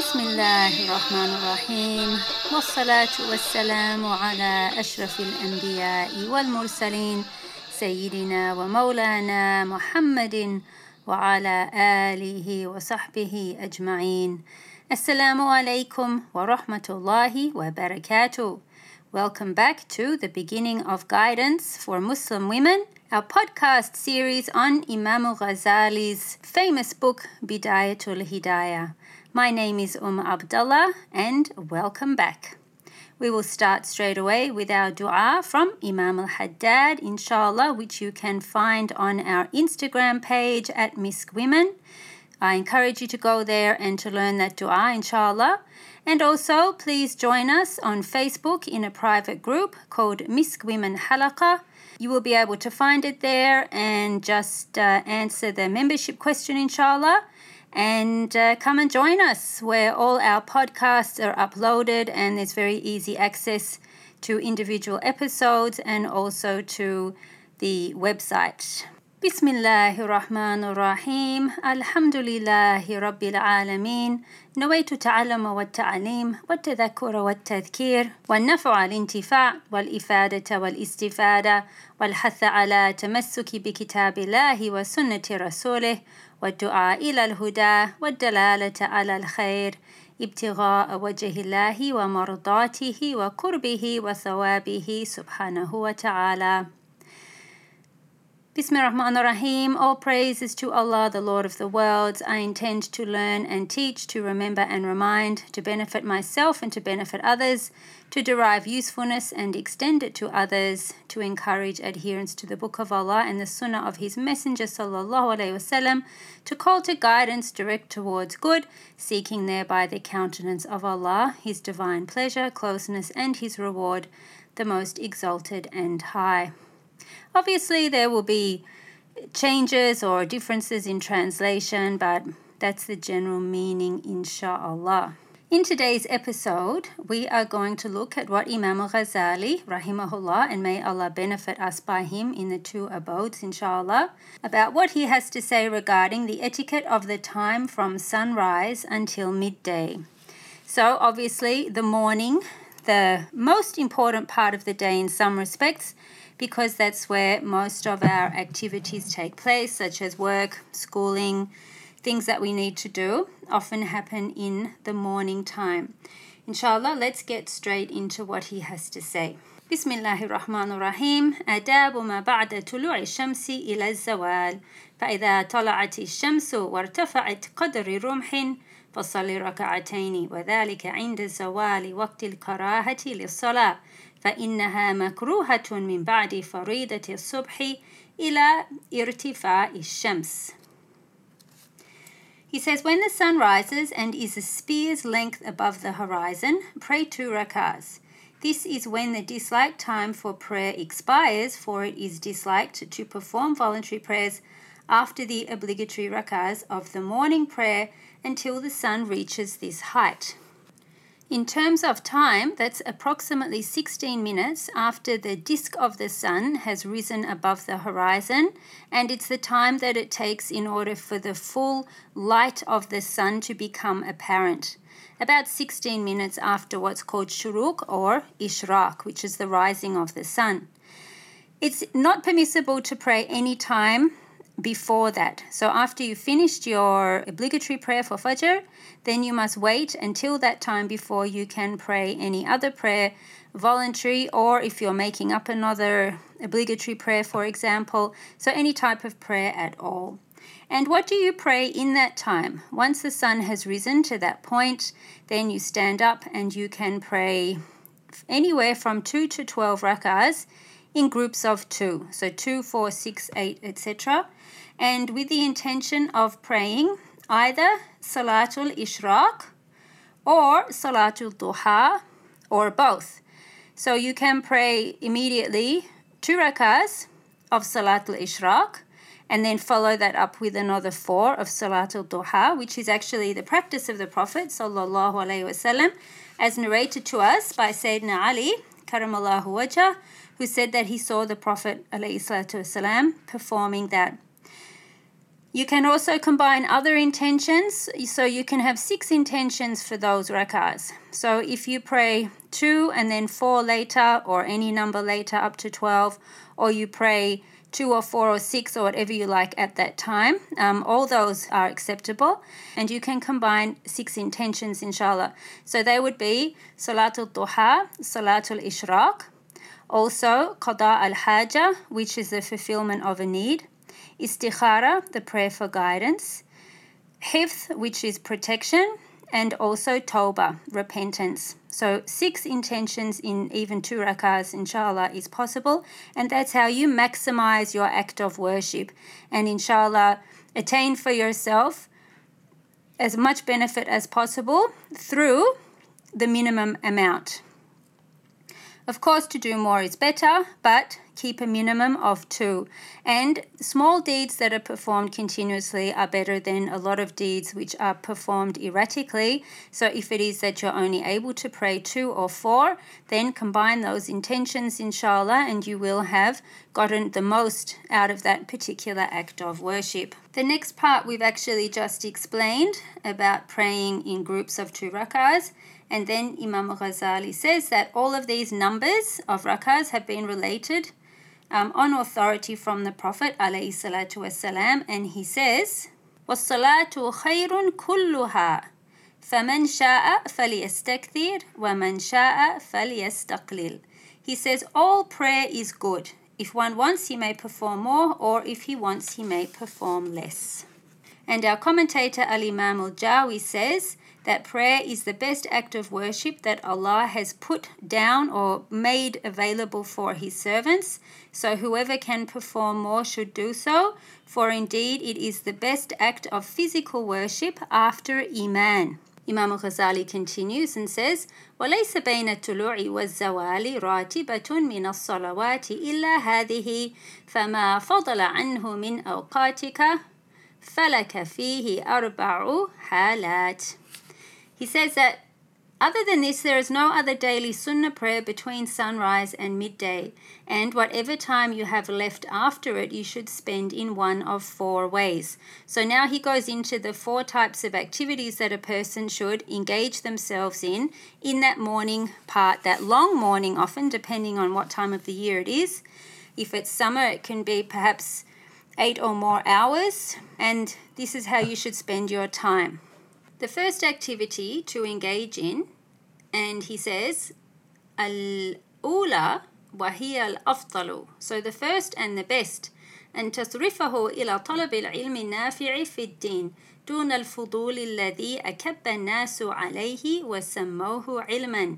بسم الله الرحمن الرحيم. والصلاة والسلام على أشرف الأنبياء والمرسلين سيدنا ومولانا محمد وعلى آله وصحبه أجمعين. السلام عليكم ورحمة الله وبركاته. Welcome back to the beginning of guidance for Muslim women, our podcast series on Imam Ghazali's famous book Bidayatul Hidayah. My name is Umm Abdullah and welcome back. We will start straight away with our dua from Imam al Haddad, inshallah, which you can find on our Instagram page at Misk Women. I encourage you to go there and to learn that dua, inshallah. And also, please join us on Facebook in a private group called Misk Women Halaqa. You will be able to find it there and just uh, answer the membership question, inshallah And uh, come and join us where all our podcasts are uploaded and there's very easy access to individual episodes and also to the website. بسم الله الرحمن الرحيم الحمد لله رب العالمين نويت التعلم والتعليم والتذكر والتذكير والنفع الانتفاع والإفادة والاستفادة والحث على تمسك بكتاب الله وسنة رسوله والدعاء إلى الهدى والدلالة على الخير ابتغاء وجه الله ومرضاته وقربه وثوابه سبحانه وتعالى. Bismillahirrahmanirrahim. All praise is to Allah, the Lord of the worlds. I intend to learn and teach, to remember and remind, to benefit myself and to benefit others, to derive usefulness and extend it to others, to encourage adherence to the Book of Allah and the Sunnah of His Messenger sallallahu alaihi wasallam, to call to guidance direct towards good, seeking thereby the countenance of Allah, His divine pleasure, closeness, and His reward, the most exalted and high. Obviously, there will be changes or differences in translation, but that's the general meaning, insha'Allah. In today's episode, we are going to look at what Imam Ghazali, rahimahullah, and may Allah benefit us by him in the two abodes, inshallah, about what he has to say regarding the etiquette of the time from sunrise until midday. So, obviously, the morning, the most important part of the day in some respects, because that's where most of our activities take place, such as work, schooling, things that we need to do, often happen in the morning time. Inshallah, let's get straight into what he has to say. بسم الله الرحمن الرحيم آداب ما بعد طلوع الشمس إلى الزوال فإذا طلعت الشمس وارتفعت قدر رمح فصل ركعتين وذلك عند زوال وقت الكراهة للصلاة فإنها مكروهة من بعد فريضة الصبح إلى ارتفاع الشمس. He says, When the sun rises and is a spear's length above the horizon, pray two rakahs. This is when the disliked time for prayer expires, for it is disliked to perform voluntary prayers after the obligatory rakahs of the morning prayer until the sun reaches this height. In terms of time, that's approximately 16 minutes after the disk of the sun has risen above the horizon, and it's the time that it takes in order for the full light of the sun to become apparent. About 16 minutes after what's called shuruk or ishraq, which is the rising of the sun. It's not permissible to pray any time before that. So after you finished your obligatory prayer for Fajr, then you must wait until that time before you can pray any other prayer, voluntary, or if you're making up another obligatory prayer, for example. So any type of prayer at all. And what do you pray in that time? Once the sun has risen to that point, then you stand up and you can pray anywhere from 2 to 12 rak'ahs in groups of 2. So 2, 4, 6, 8, etc and with the intention of praying either Salatul Ishraq or Salatul Duha or both. So you can pray immediately two rakahs of Salatul Ishraq and then follow that up with another four of Salatul Duha, which is actually the practice of the Prophet sallallahu alaihi wasallam, as narrated to us by Sayyidina Ali, karamallahu wajah, who said that he saw the Prophet alayhi salatu performing that. You can also combine other intentions, so you can have six intentions for those rak'ahs. So if you pray two and then four later, or any number later up to 12, or you pray two or four or six or whatever you like at that time. Um, all those are acceptable, and you can combine six intentions, inshallah. So they would be Salatul Duha, Salatul Ishraq, also Qada al Haja, which is the fulfillment of a need, Istikhara, the prayer for guidance, Hifth, which is protection, and also Tawbah, repentance. So six intentions in even two rakahs, inshallah, is possible. And that's how you maximize your act of worship. And inshallah, attain for yourself as much benefit as possible through the minimum amount. Of course, to do more is better, but keep a minimum of two. And small deeds that are performed continuously are better than a lot of deeds which are performed erratically. So if it is that you're only able to pray two or four, then combine those intentions, inshallah, and you will have gotten the most out of that particular act of worship. The next part we've actually just explained about praying in groups of two rakahs. And then Imam Ghazali says that all of these numbers of rakahs have been related um, on authority from the Prophet والسلام, and he says, وَالصَّلَاةُ خَيْرٌ كُلُّهَا فَمَنْ شَاءَ فَلْيَسْتَكْثِرْ وَمَنْ شَاءَ فَلْيَسْتَقْلِلْ He says, all prayer is good. If one wants, he may perform more, or if he wants, he may perform less. And our commentator Al Imam al Jawi says, that prayer is the best act of worship that Allah has put down or made available for His servants. So whoever can perform more should do so, for indeed it is the best act of physical worship after Iman. Imam Ghazali continues and says, وليس بين الطلوع والزوال راتبة من الصلوات إلا هذه فما فضل عنه من أوقاتك فلك فيه أربع حالات he says that other than this, there is no other daily sunnah prayer between sunrise and midday, and whatever time you have left after it, you should spend in one of four ways. So now he goes into the four types of activities that a person should engage themselves in in that morning part, that long morning, often depending on what time of the year it is. If it's summer, it can be perhaps eight or more hours, and this is how you should spend your time The first activity to engage in, and he says, al-ula وهي الأفضل. So the first and the best. أن تصرفه إلى طلب العلم النافع في الدين دون الفضول الذي أكب الناس عليه وسموه علما.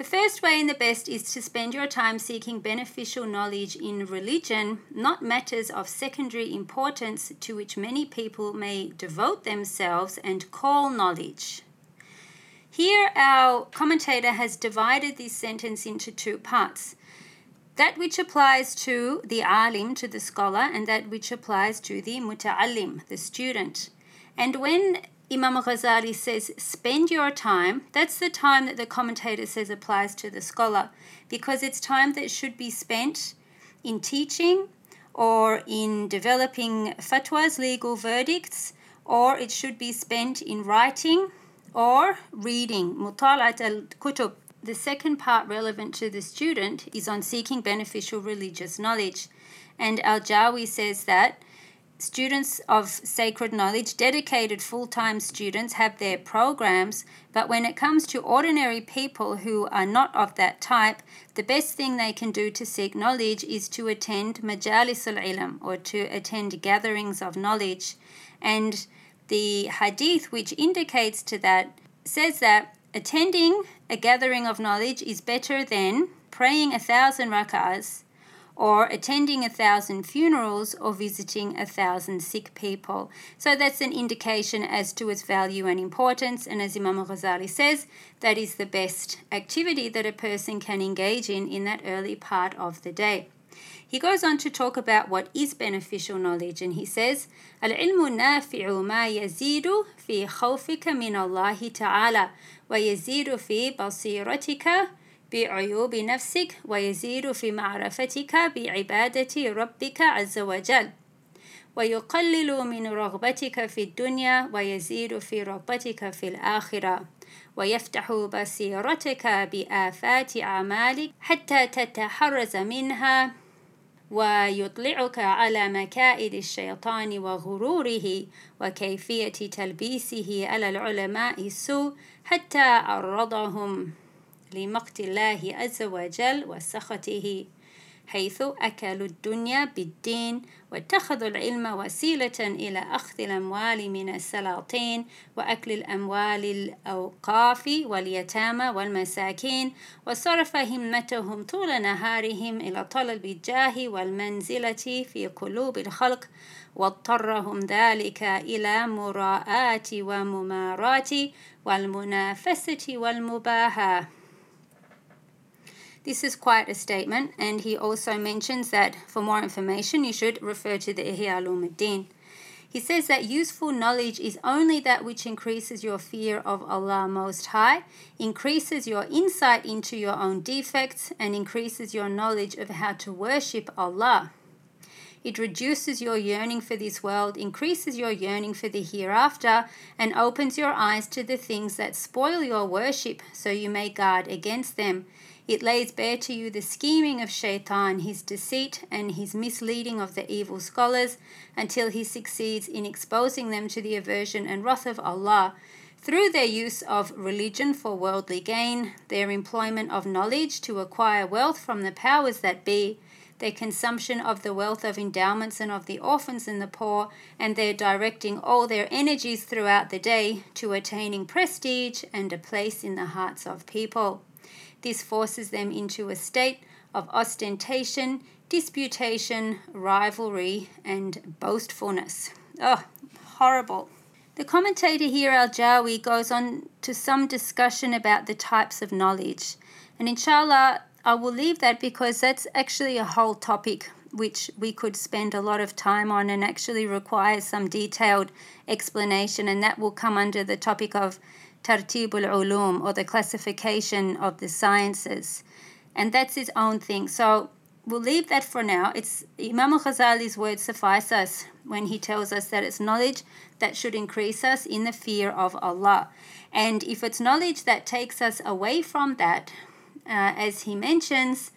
The first way and the best is to spend your time seeking beneficial knowledge in religion, not matters of secondary importance to which many people may devote themselves and call knowledge. Here, our commentator has divided this sentence into two parts that which applies to the alim, to the scholar, and that which applies to the muta'allim, the student. And when Imam Ghazali says, spend your time. That's the time that the commentator says applies to the scholar because it's time that should be spent in teaching or in developing fatwas, legal verdicts, or it should be spent in writing or reading. Mutalat al kutub. The second part relevant to the student is on seeking beneficial religious knowledge. And Al Jawi says that students of sacred knowledge, dedicated full time students, have their programs, but when it comes to ordinary people who are not of that type, the best thing they can do to seek knowledge is to attend majalis al ilm or to attend gatherings of knowledge. And the hadith, which indicates to that, says that attending a gathering of knowledge is better than praying a thousand rak'ahs or attending a thousand funerals or visiting a thousand sick people. So that's an indication as to its value and importance. And as Imam Ghazali says, that is the best activity that a person can engage in in that early part of the day. He goes on to talk about what is beneficial knowledge, and he says, العلم النافع ما يزيد في خوفك من الله تعالى ويزيد في بصيرتك بعيوب نفسك ويزيد في معرفتك بعبادة ربك عز وجل. ويقلل من رغبتك في الدنيا ويزيد في رغبتك في الآخرة. ويفتح بصيرتك بآفات أعمالك حتى تتحرز منها. ويطلعك على مكائد الشيطان وغروره وكيفية تلبيسه على العلماء السوء حتى عرضهم لمقت الله عز وجل وسخطه حيث أكلوا الدنيا بالدين واتخذوا العلم وسيلة إلى أخذ الأموال من السلاطين وأكل الأموال الأوقاف واليتامى والمساكين وصرف همتهم طول نهارهم إلى طلب الجاه والمنزلة في قلوب الخلق واضطرهم ذلك إلى مراءاة وممارات والمنافسة والمباهاة. This is quite a statement, and he also mentions that for more information, you should refer to the Ihya Ulumuddin. He says that useful knowledge is only that which increases your fear of Allah Most High, increases your insight into your own defects, and increases your knowledge of how to worship Allah. It reduces your yearning for this world, increases your yearning for the hereafter, and opens your eyes to the things that spoil your worship so you may guard against them. It lays bare to you the scheming of Shaitan, his deceit, and his misleading of the evil scholars until he succeeds in exposing them to the aversion and wrath of Allah through their use of religion for worldly gain, their employment of knowledge to acquire wealth from the powers that be, their consumption of the wealth of endowments and of the orphans and the poor, and their directing all their energies throughout the day to attaining prestige and a place in the hearts of people. This forces them into a state of ostentation, disputation, rivalry, and boastfulness. Oh, horrible. The commentator here, Al Jawi, goes on to some discussion about the types of knowledge. And inshallah, I will leave that because that's actually a whole topic which we could spend a lot of time on and actually requires some detailed explanation, and that will come under the topic of tartibul ulum or the classification of the sciences. And that's its own thing. So we'll leave that for now. It's Imam al-Ghazali's words suffice us when he tells us that it's knowledge that should increase us in the fear of Allah. And if it's knowledge that takes us away from that, uh, as he mentions,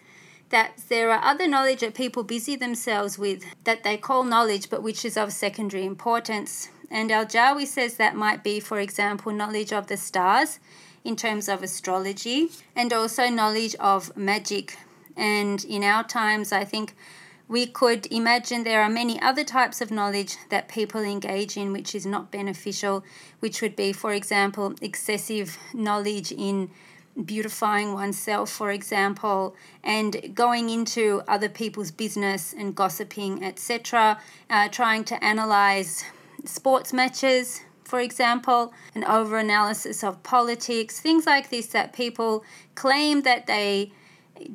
that there are other knowledge that people busy themselves with that they call knowledge but which is of secondary importance. And Al Jawi says that might be, for example, knowledge of the stars in terms of astrology and also knowledge of magic. And in our times, I think we could imagine there are many other types of knowledge that people engage in which is not beneficial, which would be, for example, excessive knowledge in beautifying oneself, for example, and going into other people's business and gossiping, etc., uh, trying to analyze sports matches, for example, an over analysis of politics, things like this that people claim that they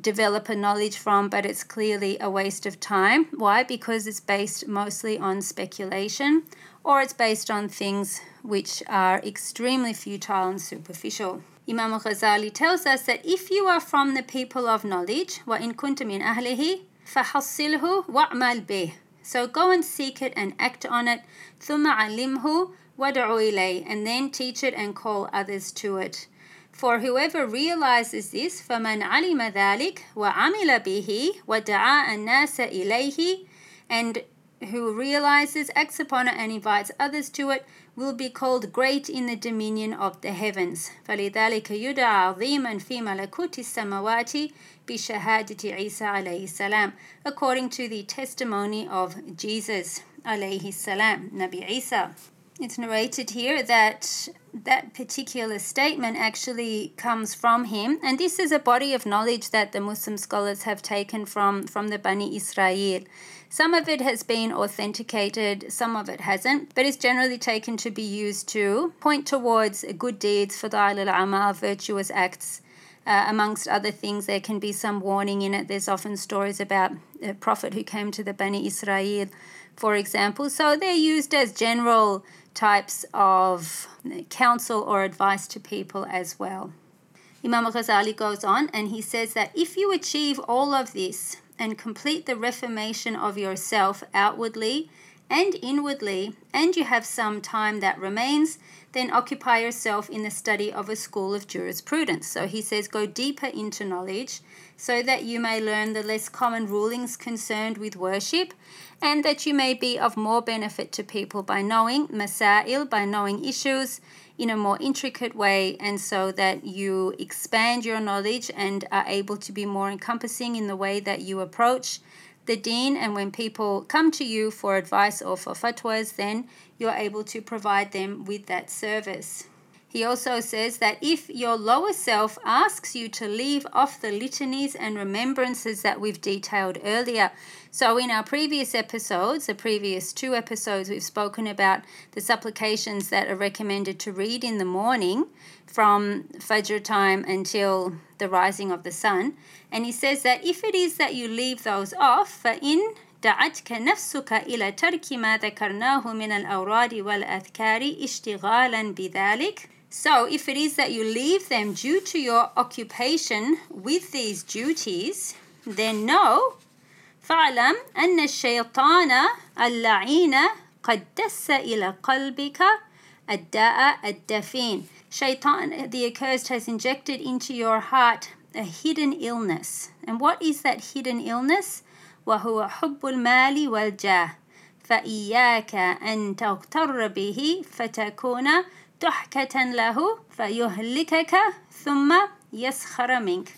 develop a knowledge from, but it's clearly a waste of time. Why? Because it's based mostly on speculation or it's based on things which are extremely futile and superficial. Imam Ghazali tells us that if you are from the people of knowledge, وَإِن كُنْتَ مِنْ أَهْلِهِ فَحَصِّلْهُ وَأْمَلْ بِهِ so go and seek it and act on it. ثُمَّ عَلِّمْهُ وَدْعُ إِلَيْهِ And then teach it and call others to it. For whoever realizes this, فَمَنْ عَلِمَ ذَلِكَ وَعَمِلَ بِهِ وَدَعَا النَّاسَ إِلَيْهِ And who realizes, acts upon it, and invites others to it, will be called great in the dominion of the heavens. فَلِذَلِكَ يُدْعَى عَظِيمًا فِي مَلَكُوتِ السَّمَوَاتِ بِشَهَادَةِ عِيسَى عليه السلام according to the testimony of Jesus alayhi salam, Nabi Isa. It's narrated here that that particular statement actually comes from him, and this is a body of knowledge that the Muslim scholars have taken from, from the Bani Israel. Some of it has been authenticated, some of it hasn't, but it's generally taken to be used to point towards good deeds, fadail al amal, virtuous acts. Uh, amongst other things, there can be some warning in it. There's often stories about a prophet who came to the Bani Israel for example. So they're used as general types of counsel or advice to people as well. Imam Ghazali goes on and he says that if you achieve all of this and complete the reformation of yourself outwardly and inwardly, and you have some time that remains, then occupy yourself in the study of a school of jurisprudence. So he says, go deeper into knowledge so that you may learn the less common rulings concerned with worship and that you may be of more benefit to people by knowing masail, by knowing issues in a more intricate way, and so that you expand your knowledge and are able to be more encompassing in the way that you approach the deen. And when people come to you for advice or for fatwas, then you're able to provide them with that service. He also says that if your lower self asks you to leave off the litanies and remembrances that we've detailed earlier. So, in our previous episodes, the previous two episodes, we've spoken about the supplications that are recommended to read in the morning from Fajr time until the rising of the sun. And he says that if it is that you leave those off, فَإِن دعتك نفسك إلى ترك ما ذكرناه من الأوراد والأذكار اشتغالا بذلك so, if it is that you leave them due to your occupation with these duties, then know فاعلم أن الشيطان اللعين قد دس إلى قلبك الداء الدفين. Shaitan, the accursed, has injected into your heart a hidden illness. And what is that hidden illness? وهو حب المال والجاه. فإياك أن تغتر به فتكون ضحكة له فيهلكك ثم يسخر منك.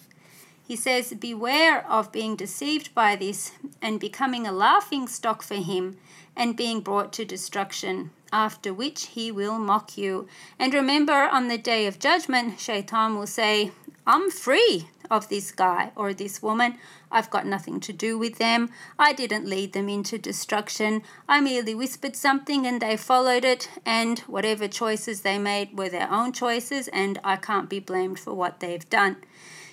He says, Beware of being deceived by this and becoming a laughing stock for him and being brought to destruction, after which he will mock you. And remember, on the day of judgment, Shaitan will say, I'm free of this guy or this woman. I've got nothing to do with them. I didn't lead them into destruction. I merely whispered something and they followed it, and whatever choices they made were their own choices, and I can't be blamed for what they've done.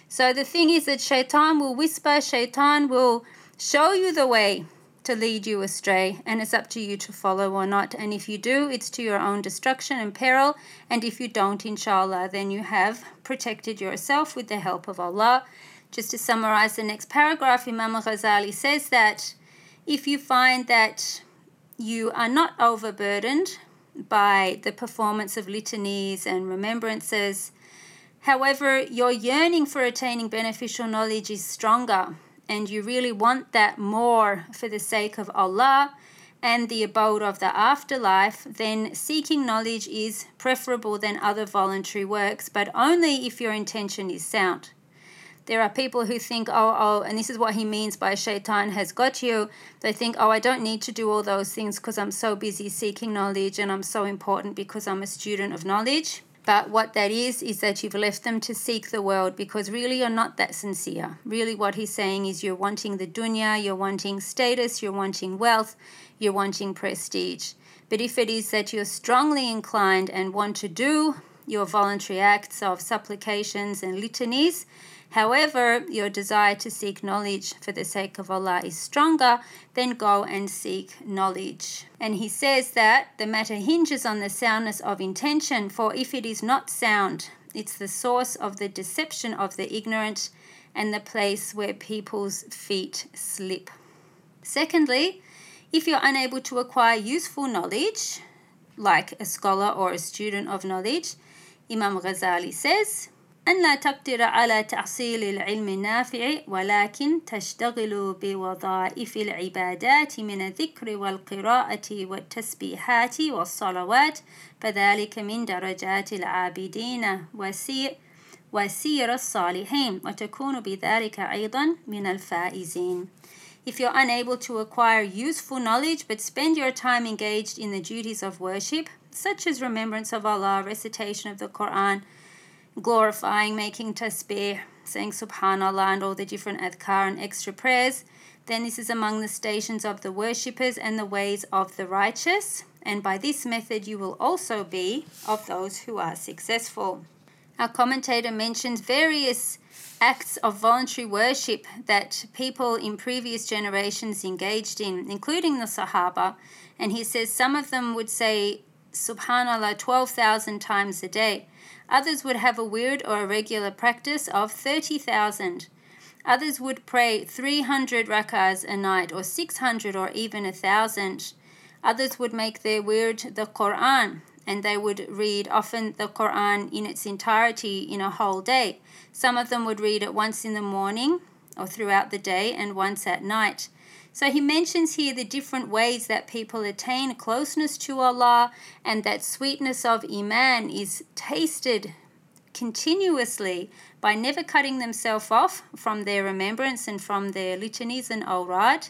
So the thing is that Shaitan will whisper, Shaitan will show you the way to lead you astray, and it's up to you to follow or not. And if you do, it's to your own destruction and peril. And if you don't, inshallah, then you have protected yourself with the help of Allah. Just to summarize the next paragraph, Imam Ghazali says that if you find that you are not overburdened by the performance of litanies and remembrances, however, your yearning for attaining beneficial knowledge is stronger and you really want that more for the sake of Allah and the abode of the afterlife, then seeking knowledge is preferable than other voluntary works, but only if your intention is sound. There are people who think, oh, oh, and this is what he means by shaitan has got you. They think, oh, I don't need to do all those things because I'm so busy seeking knowledge and I'm so important because I'm a student of knowledge. But what that is, is that you've left them to seek the world because really you're not that sincere. Really, what he's saying is you're wanting the dunya, you're wanting status, you're wanting wealth, you're wanting prestige. But if it is that you're strongly inclined and want to do your voluntary acts of supplications and litanies, However, your desire to seek knowledge for the sake of Allah is stronger, then go and seek knowledge. And he says that the matter hinges on the soundness of intention, for if it is not sound, it's the source of the deception of the ignorant and the place where people's feet slip. Secondly, if you're unable to acquire useful knowledge, like a scholar or a student of knowledge, Imam Ghazali says, أن لا تقدر على تحصيل العلم النافع ولكن تشتغل بوظائف العبادات من الذكر والقراءة والتسبيحات والصلوات فذلك من درجات العابدين وسير وسير الصالحين وتكون بذلك أيضا من الفائزين. If you're unable to acquire useful knowledge but spend your time engaged in the duties of worship, such as remembrance of Allah, recitation of the Quran, glorifying, making tasbih, saying subhanallah and all the different adhkar and extra prayers, then this is among the stations of the worshippers and the ways of the righteous. And by this method, you will also be of those who are successful. Our commentator mentions various acts of voluntary worship that people in previous generations engaged in, including the Sahaba. And he says some of them would say Subhanallah 12,000 times a day. Others would have a wird or irregular practice of 30,000. Others would pray 300 rakahs a night, or 600, or even a thousand. Others would make their wird the Quran and they would read often the Quran in its entirety in a whole day. Some of them would read it once in the morning or throughout the day and once at night. So he mentions here the different ways that people attain closeness to Allah and that sweetness of Iman is tasted continuously by never cutting themselves off from their remembrance and from their litanies and awrad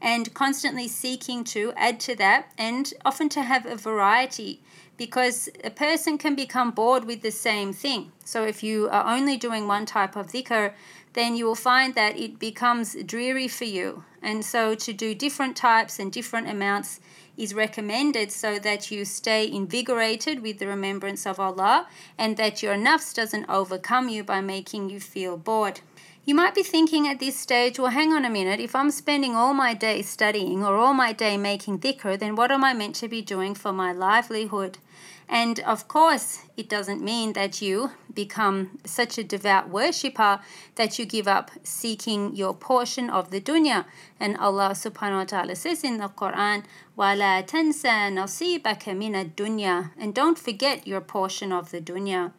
and constantly seeking to add to that and often to have a variety because a person can become bored with the same thing. So if you are only doing one type of dhikr, then you will find that it becomes dreary for you. And so to do different types and different amounts is recommended so that you stay invigorated with the remembrance of Allah and that your nafs doesn't overcome you by making you feel bored. You might be thinking at this stage, well, hang on a minute, if I'm spending all my day studying or all my day making dhikr, then what am I meant to be doing for my livelihood? And of course, it doesn't mean that you become such a devout worshipper that you give up seeking your portion of the dunya. And Allah subhanahu wa ta'ala says in the Quran, وَلَا تَنْسَى نَصِيبَكَ مِنَ الدُّنْيَا And don't forget your portion of the dunya.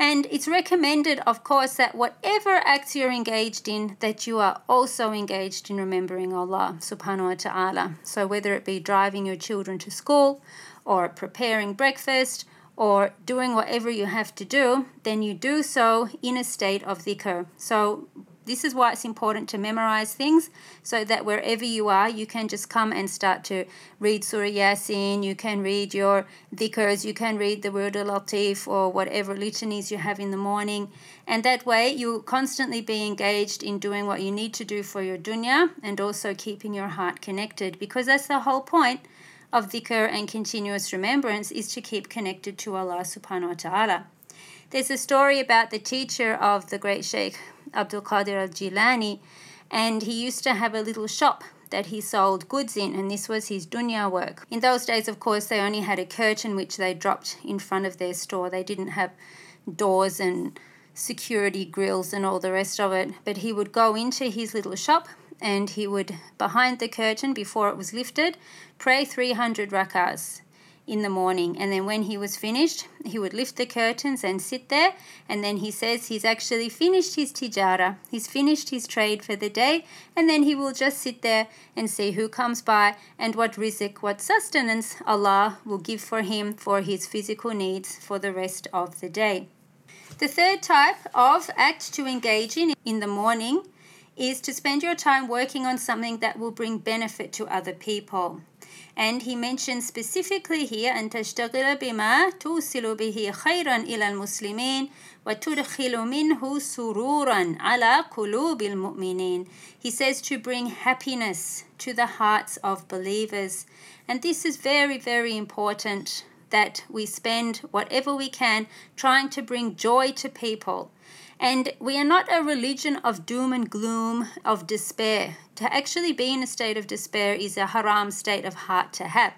And it's recommended, of course, that whatever acts you're engaged in, that you are also engaged in remembering Allah subhanahu wa ta'ala. So whether it be driving your children to school or preparing breakfast or doing whatever you have to do, then you do so in a state of dhikr. So this is why it's important to memorize things so that wherever you are, you can just come and start to read Surah Yasin, you can read your dhikrs, you can read the Wird al Latif or whatever litanies you have in the morning. And that way, you'll constantly be engaged in doing what you need to do for your dunya and also keeping your heart connected because that's the whole point of dhikr and continuous remembrance is to keep connected to Allah subhanahu wa ta'ala. There's a story about the teacher of the great Sheikh Abdul Qadir al Jilani, and he used to have a little shop that he sold goods in, and this was his dunya work. In those days, of course, they only had a curtain which they dropped in front of their store. They didn't have doors and security grills and all the rest of it. But he would go into his little shop and he would, behind the curtain before it was lifted, pray 300 rakahs in the morning. And then when he was finished, he would lift the curtains and sit there. And then he says he's actually finished his tijara, he's finished his trade for the day. And then he will just sit there and see who comes by and what rizq, what sustenance Allah will give for him for his physical needs for the rest of the day. The third type of act to engage in in the morning is to spend your time working on something that will bring benefit to other people. And he mentions specifically here أن تشتغل بما توصل به خيرا إلى المسلمين وتدخل منه سرورا على قلوب المؤمنين. He says to bring happiness to the hearts of believers. And this is very, very important that we spend whatever we can trying to bring joy to people. and we are not a religion of doom and gloom, of despair. To actually be in a state of despair is a haram state of heart to have.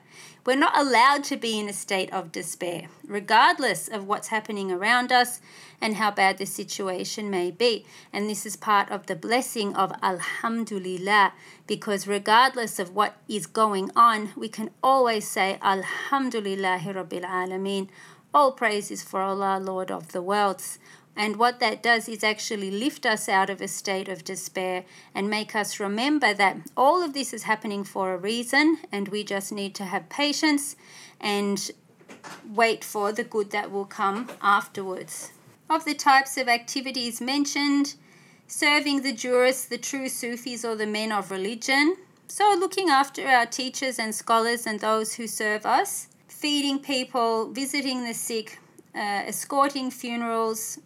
We're not allowed to be in a state of despair, regardless of what's happening around us and how bad the situation may be. And this is part of the blessing of Alhamdulillah, because regardless of what is going on, we can always say Alhamdulillah Rabbil Alameen. All praise is for Allah, Lord of the worlds. And what that does is actually lift us out of a state of despair and make us remember that all of this is happening for a reason, and we just need to have patience and wait for the good that will come afterwards. Of the types of activities mentioned, serving the jurists, the true Sufis, or the men of religion. So, looking after our teachers and scholars and those who serve us, feeding people, visiting the sick, uh, escorting funerals,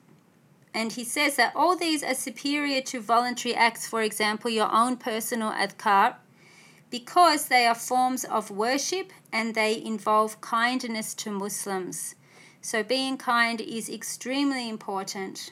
and he says that all these are superior to voluntary acts, for example, your own personal adhkar, because they are forms of worship and they involve kindness to Muslims. So being kind is extremely important.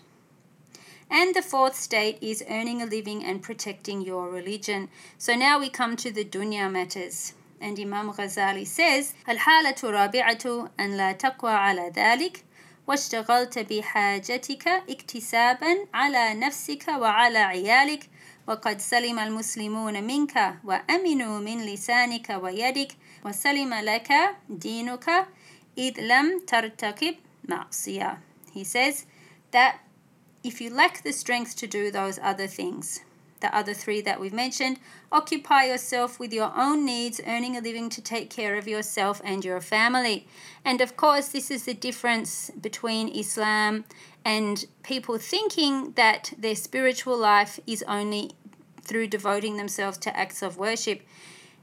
And the fourth state is earning a living and protecting your religion. So now we come to the dunya matters. And Imam Ghazali says, الحالة رابعة أن لا تقوى على ذلك واشتغلت بحاجتك اكتسابا على نفسك وعلى عيالك وقد سلم المسلمون منك وأمنوا من لسانك ويدك وسلم لك دينك إذ لم ترتكب معصية. He says that if you lack the strength to do those other things, the other three that we've mentioned. Occupy yourself with your own needs, earning a living to take care of yourself and your family. And of course, this is the difference between Islam and people thinking that their spiritual life is only through devoting themselves to acts of worship.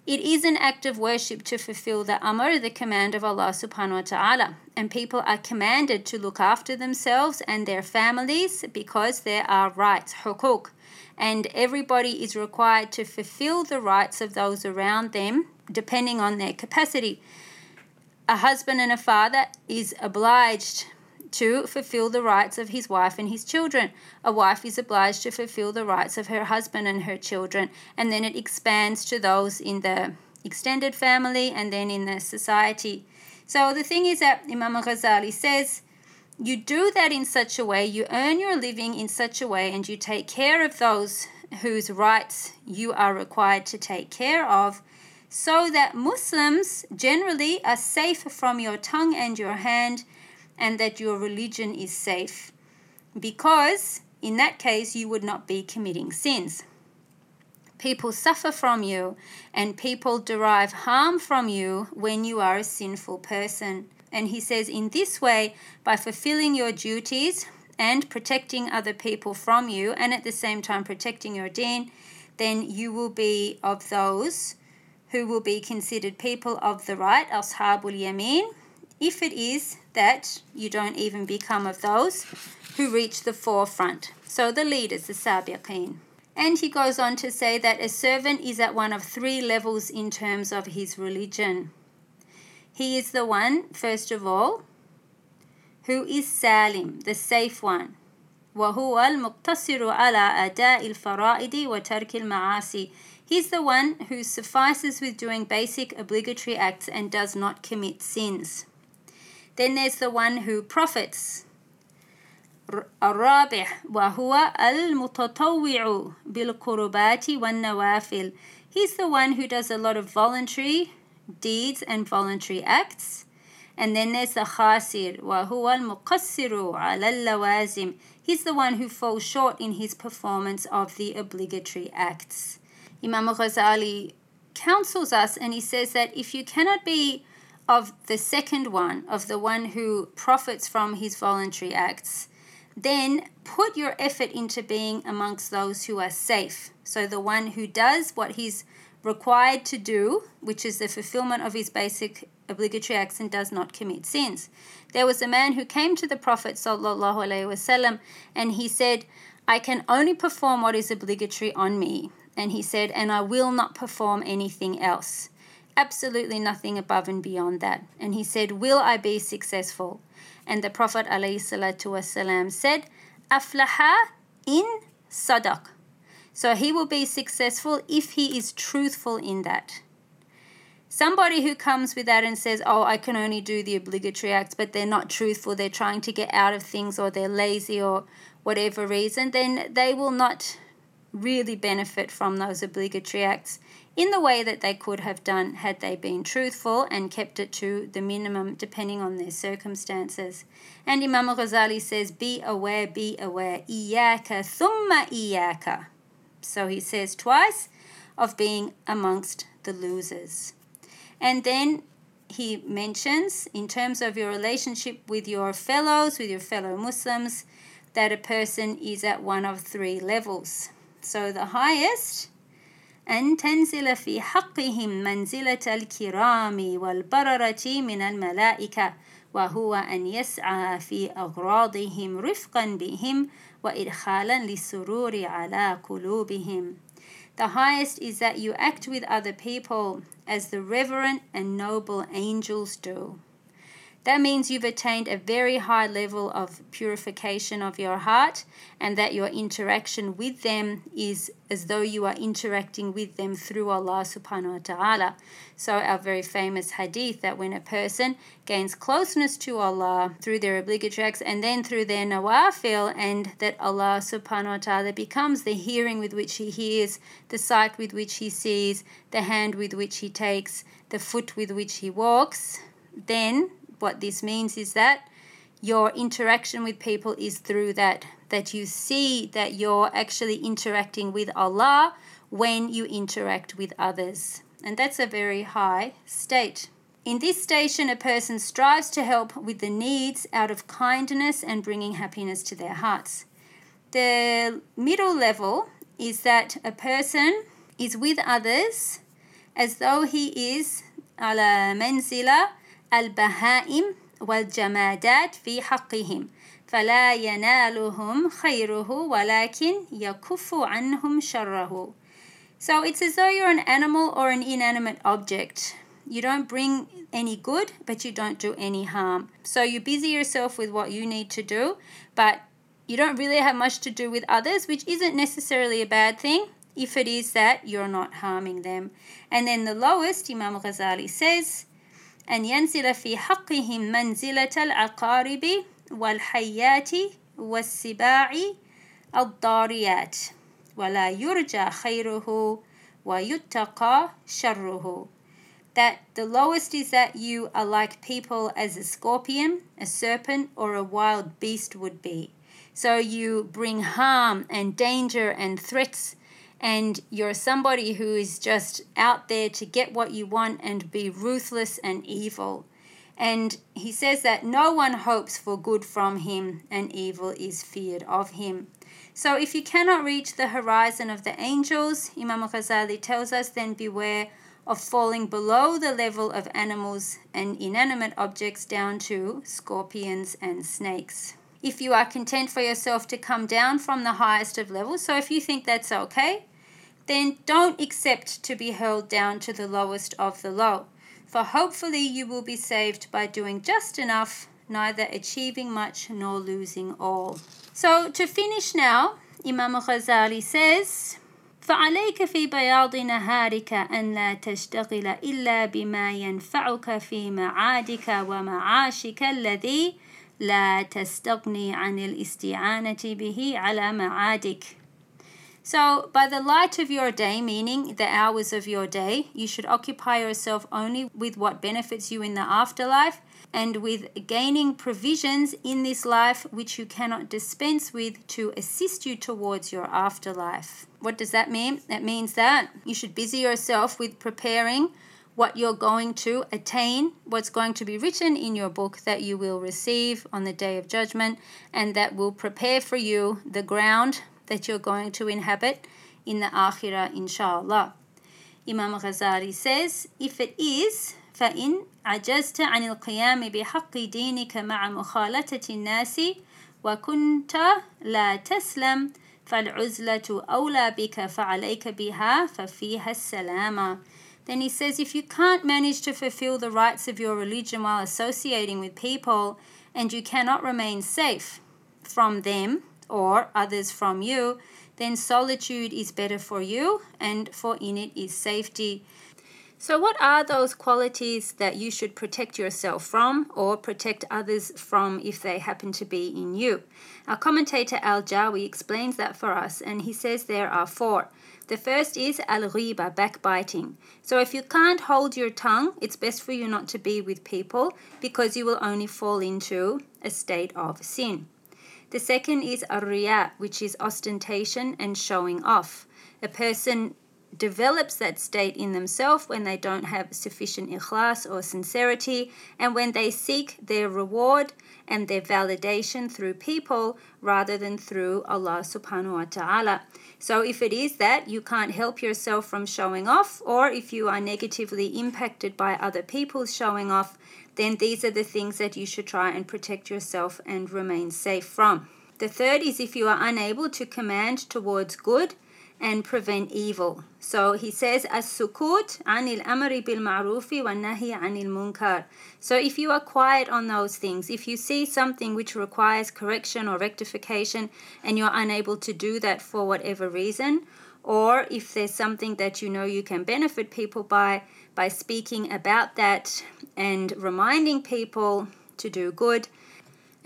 It is an act of worship to fulfill the amr, the command of Allah subhanahu wa ta'ala. And people are commanded to look after themselves and their families because there are rights, hukuk and everybody is required to fulfill the rights of those around them depending on their capacity. A husband and a father is obliged to fulfill the rights of his wife and his children. A wife is obliged to fulfill the rights of her husband and her children, and then it expands to those in the extended family and then in the society. So the thing is that Imam Ghazali says you do that in such a way, you earn your living in such a way, and you take care of those whose rights you are required to take care of, so that Muslims generally are safe from your tongue and your hand, and that your religion is safe. Because in that case, you would not be committing sins. People suffer from you, and people derive harm from you when you are a sinful person. And he says, in this way, by fulfilling your duties and protecting other people from you, and at the same time protecting your deen, then you will be of those who will be considered people of the right, ashabul yamin, if it is that you don't even become of those who reach the forefront. So the leaders, the sabiqeen. And he goes on to say that a servant is at one of three levels in terms of his religion. He is the one, first of all, who is Salim, the safe one. وهو المقتصر على أداء الفرائض وترك المعاصي. He's the one who suffices with doing basic obligatory acts and does not commit sins. Then there's the one who profits. الرابع وهو المتطوع بالقربات والنوافل. He's the one who does a lot of voluntary deeds and voluntary acts. And then there's the khasir, وهو المقصر على اللوازم. He's the one who falls short in his performance of the obligatory acts. Imam Ghazali counsels us and he says that if you cannot be of the second one, of the one who profits from his voluntary acts, then put your effort into being amongst those who are safe. So the one who does what he's required to do, which is the fulfillment of his basic obligatory acts and does not commit sins. There was a man who came to the Prophet and he said, I can only perform what is obligatory on me. And he said, and I will not perform anything else. Absolutely nothing above and beyond that. And he said, Will I be successful? And the Prophet wasallam said, Aflaha in sadaq. So he will be successful if he is truthful in that. Somebody who comes with that and says, Oh, I can only do the obligatory acts, but they're not truthful, they're trying to get out of things, or they're lazy, or whatever reason, then they will not really benefit from those obligatory acts in the way that they could have done had they been truthful and kept it to the minimum depending on their circumstances. And Imam Ghazali says, Be aware, be aware. Iyaka thumma iyaka So he says twice of being amongst the losers. And then he mentions, in terms of your relationship with your fellows, with your fellow Muslims, that a person is at one of three levels. So the highest, أن تنزل في حقهم منزلة الكرام والبررة من الملائكة وهو أن يسعى في أغراضهم رفقا بهم وإدخالا للسرور على قلوبهم. The highest is that you act with other people as the reverent and noble angels do, That means you've attained a very high level of purification of your heart and that your interaction with them is as though you are interacting with them through Allah subhanahu wa ta'ala. So, our very famous hadith that when a person gains closeness to Allah through their obligatory acts and then through their nawafil, and that Allah subhanahu wa ta'ala becomes the hearing with which He hears, the sight with which He sees, the hand with which He takes, the foot with which He walks, then what this means is that your interaction with people is through that that you see that you're actually interacting with Allah when you interact with others. And that's a very high state. In this station a person strives to help with the needs out of kindness and bringing happiness to their hearts. The middle level is that a person is with others as though he is ala manzila البهائم والجمادات في حقهم فلا ينالهم خيره ولكن يكف عنهم شره So it's as though you're an animal or an inanimate object. You don't bring any good, but you don't do any harm. So you busy yourself with what you need to do, but you don't really have much to do with others, which isn't necessarily a bad thing if it is that you're not harming them. And then the lowest, Imam Ghazali says, أن ينزل في حقهم منزلة العقارب والحيات والسباع الضاريات ولا يرجى خيره ويتقى شره that the lowest is that you are like people as a scorpion, a serpent, or a wild beast would be. So you bring harm and danger and threats and you're somebody who is just out there to get what you want and be ruthless and evil. And he says that no one hopes for good from him, and evil is feared of him. So if you cannot reach the horizon of the angels, Imam Ghazali tells us, then beware of falling below the level of animals and inanimate objects down to scorpions and snakes If you are content for yourself to come down from the highest of levels, so if you think that's okay, then don't accept to be held down to the lowest of the low. For hopefully you will be saved by doing just enough, neither achieving much nor losing all. So to finish now, Imam Ghazali says, فعليك في بياض نهارك أن لا تشتغل إلا بما ينفعك في معادك ومعاشك الذي لا تستغني عن الاستعانة به على معادك. So, by the light of your day, meaning the hours of your day, you should occupy yourself only with what benefits you in the afterlife and with gaining provisions in this life which you cannot dispense with to assist you towards your afterlife. What does that mean? That means that you should busy yourself with preparing what you're going to attain, what's going to be written in your book that you will receive on the day of judgment, and that will prepare for you the ground that you're going to inhabit in the Akhirah, inshallah. Imam Ghazali says, if it is, فإن عجزت عن القيام بحق دينك مع مخالطة الناس وكنت لا تسلم فالعزلة أولى بك فعليك بها ففيها السلامة. then he says, if you can't manage to fulfill the rights of your religion while associating with people, and you cannot remain safe from them, or others from you, then solitude is better for you, and for in it is safety. So, what are those qualities that you should protect yourself from or protect others from if they happen to be in you? Our commentator Al Jawi explains that for us, and he says there are four. The first is al ghiba, backbiting. So, if you can't hold your tongue, it's best for you not to be with people because you will only fall into a state of sin. The second is ariya, which is ostentation and showing off. A person develops that state in themselves when they don't have sufficient ikhlas or sincerity and when they seek their reward and their validation through people rather than through Allah subhanahu wa ta'ala. So if it is that you can't help yourself from showing off or if you are negatively impacted by other people showing off, then these are the things that you should try and protect yourself and remain safe from. The third is if you are unable to command towards good and prevent evil. So he says, as-sukut anil amri bil ma'rufi wa nahi anil munkar. So if you are quiet on those things, if you see something which requires correction or rectification and you're unable to do that for whatever reason, or if there's something that you know you can benefit people by, by speaking about that and reminding people to do good,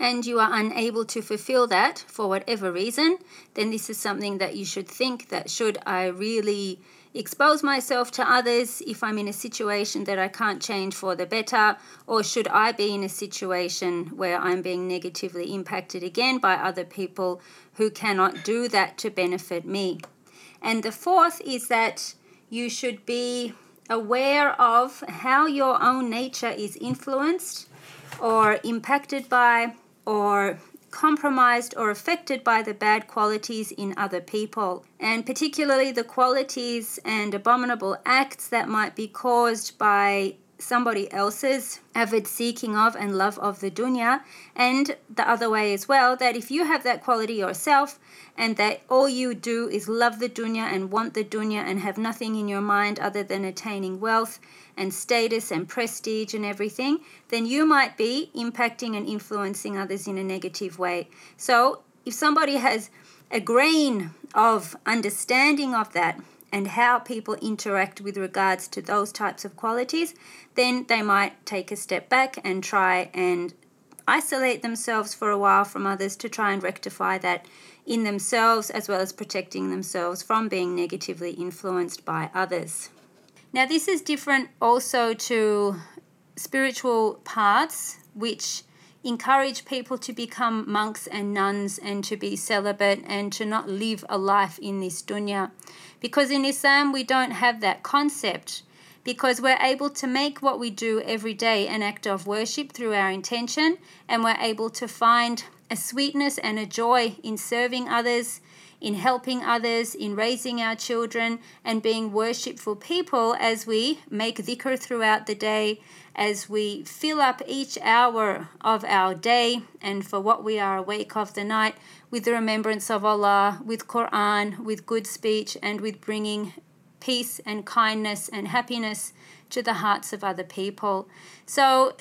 and you are unable to fulfill that for whatever reason, then this is something that you should think that should I really expose myself to others if I'm in a situation that I can't change for the better, or should I be in a situation where I'm being negatively impacted again by other people who cannot do that to benefit me? And the fourth is that you should be aware of how your own nature is influenced or impacted by or compromised or affected by the bad qualities in other people, and particularly the qualities and abominable acts that might be caused by somebody else's avid seeking of and love of the dunya, and the other way as well, that if you have that quality yourself and that all you do is love the dunya and want the dunya and have nothing in your mind other than attaining wealth and status and prestige and everything, then you might be impacting and influencing others in a negative way. So if somebody has a grain of understanding of that, and how people interact with regards to those types of qualities, then they might take a step back and try and isolate themselves for a while from others to try and rectify that in themselves as well as protecting themselves from being negatively influenced by others. Now, this is different also to spiritual paths which encourage people to become monks and nuns and to be celibate and to not live a life in this dunya. Because in Islam, we don't have that concept. Because we're able to make what we do every day an act of worship through our intention, and we're able to find a sweetness and a joy in serving others, in helping others, in raising our children, and being worshipful people as we make dhikr throughout the day, as we fill up each hour of our day and for what we are awake of the night with the remembrance of Allah, with Quran, with good speech, and with bringing peace and kindness and happiness to the hearts of other people. So,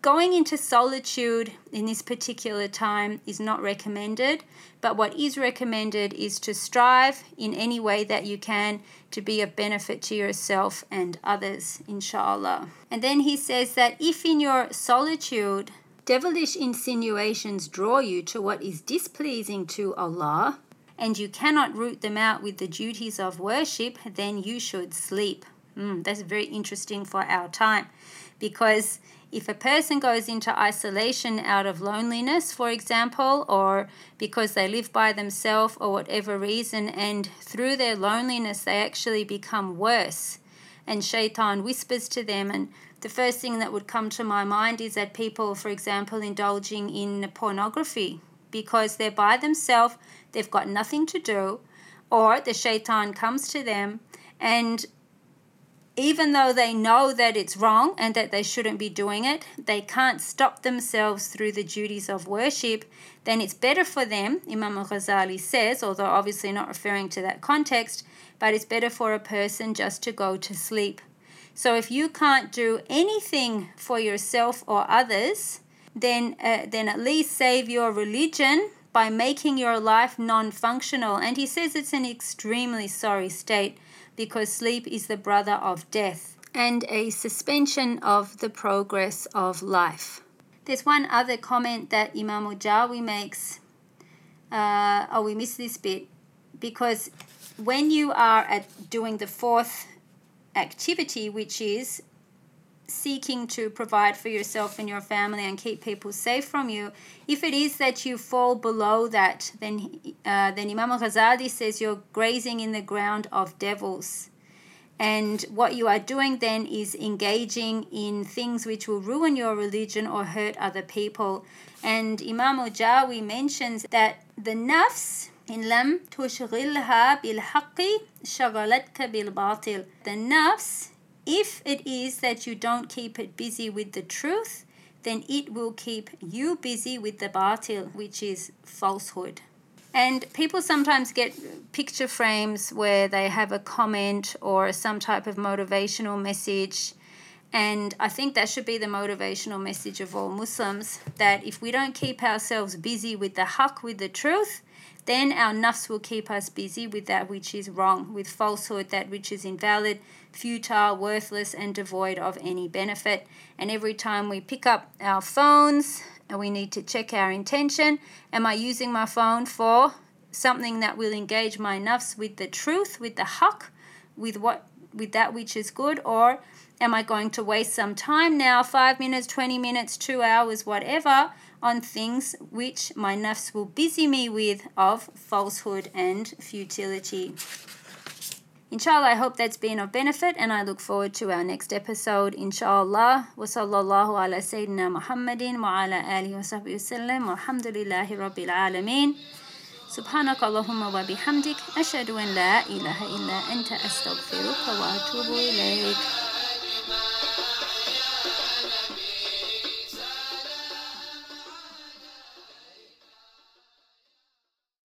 going into solitude in this particular time is not recommended, but what is recommended is to strive in any way that you can to be of benefit to yourself and others, inshallah. And then he says that if in your solitude devilish insinuations draw you to what is displeasing to Allah, and you cannot root them out with the duties of worship, then you should sleep. Mm, that's very interesting for our time because if a person goes into isolation out of loneliness, for example, or because they live by themselves or whatever reason, and through their loneliness they actually become worse, and shaitan whispers to them and the first thing that would come to my mind is that people, for example, indulging in pornography because they're by themselves, they've got nothing to do, or the shaitan comes to them and even though they know that it's wrong and that they shouldn't be doing it, they can't stop themselves through the duties of worship, then it's better for them, Imam al Ghazali says, although obviously not referring to that context, but it's better for a person just to go to sleep. So if you can't do anything for yourself or others, then uh, then at least save your religion by making your life non-functional. And he says it's an extremely sorry state because sleep is the brother of death and a suspension of the progress of life. There's one other comment that Imam Ujawi makes. Uh, oh, we missed this bit because when you are at doing the fourth activity, which is seeking to provide for yourself and your family and keep people safe from you, if it is that you fall below that, then, uh, then Imam Ghazali says you're grazing in the ground of devils. And what you are doing then is engaging in things which will ruin your religion or hurt other people. And Imam Jawi mentions that the nafs, in lam tushghilha bil haqqi shagalatka bil batil. The nafs if it is that you don't keep it busy with the truth then it will keep you busy with the batil which is falsehood And people sometimes get picture frames where they have a comment or some type of motivational message. And I think that should be the motivational message of all Muslims that if we don't keep ourselves busy with the haqq, with the truth, then our nafs will keep us busy with that which is wrong, with falsehood, that which is invalid, futile, worthless, and devoid of any benefit. And every time we pick up our phones, and we need to check our intention. Am I using my phone for something that will engage my nafs with the truth, with the haqq, with what with that which is good, or am I going to waste some time now, five minutes, 20 minutes, two hours, whatever, on things which my nafs will busy me with of falsehood and futility? Inshallah, I hope that's been of benefit and I look forward to our next episode. Inshallah. Wa sallallahu ala Sayyidina Muhammadin wa ala alihi wa sahbihi wasallam. Walhamdulillahi Rabbil Alameen. سبحانك اللهم وبحمدك أشهد أن لا إله إلا أنت أستغفرك وأتوب إليك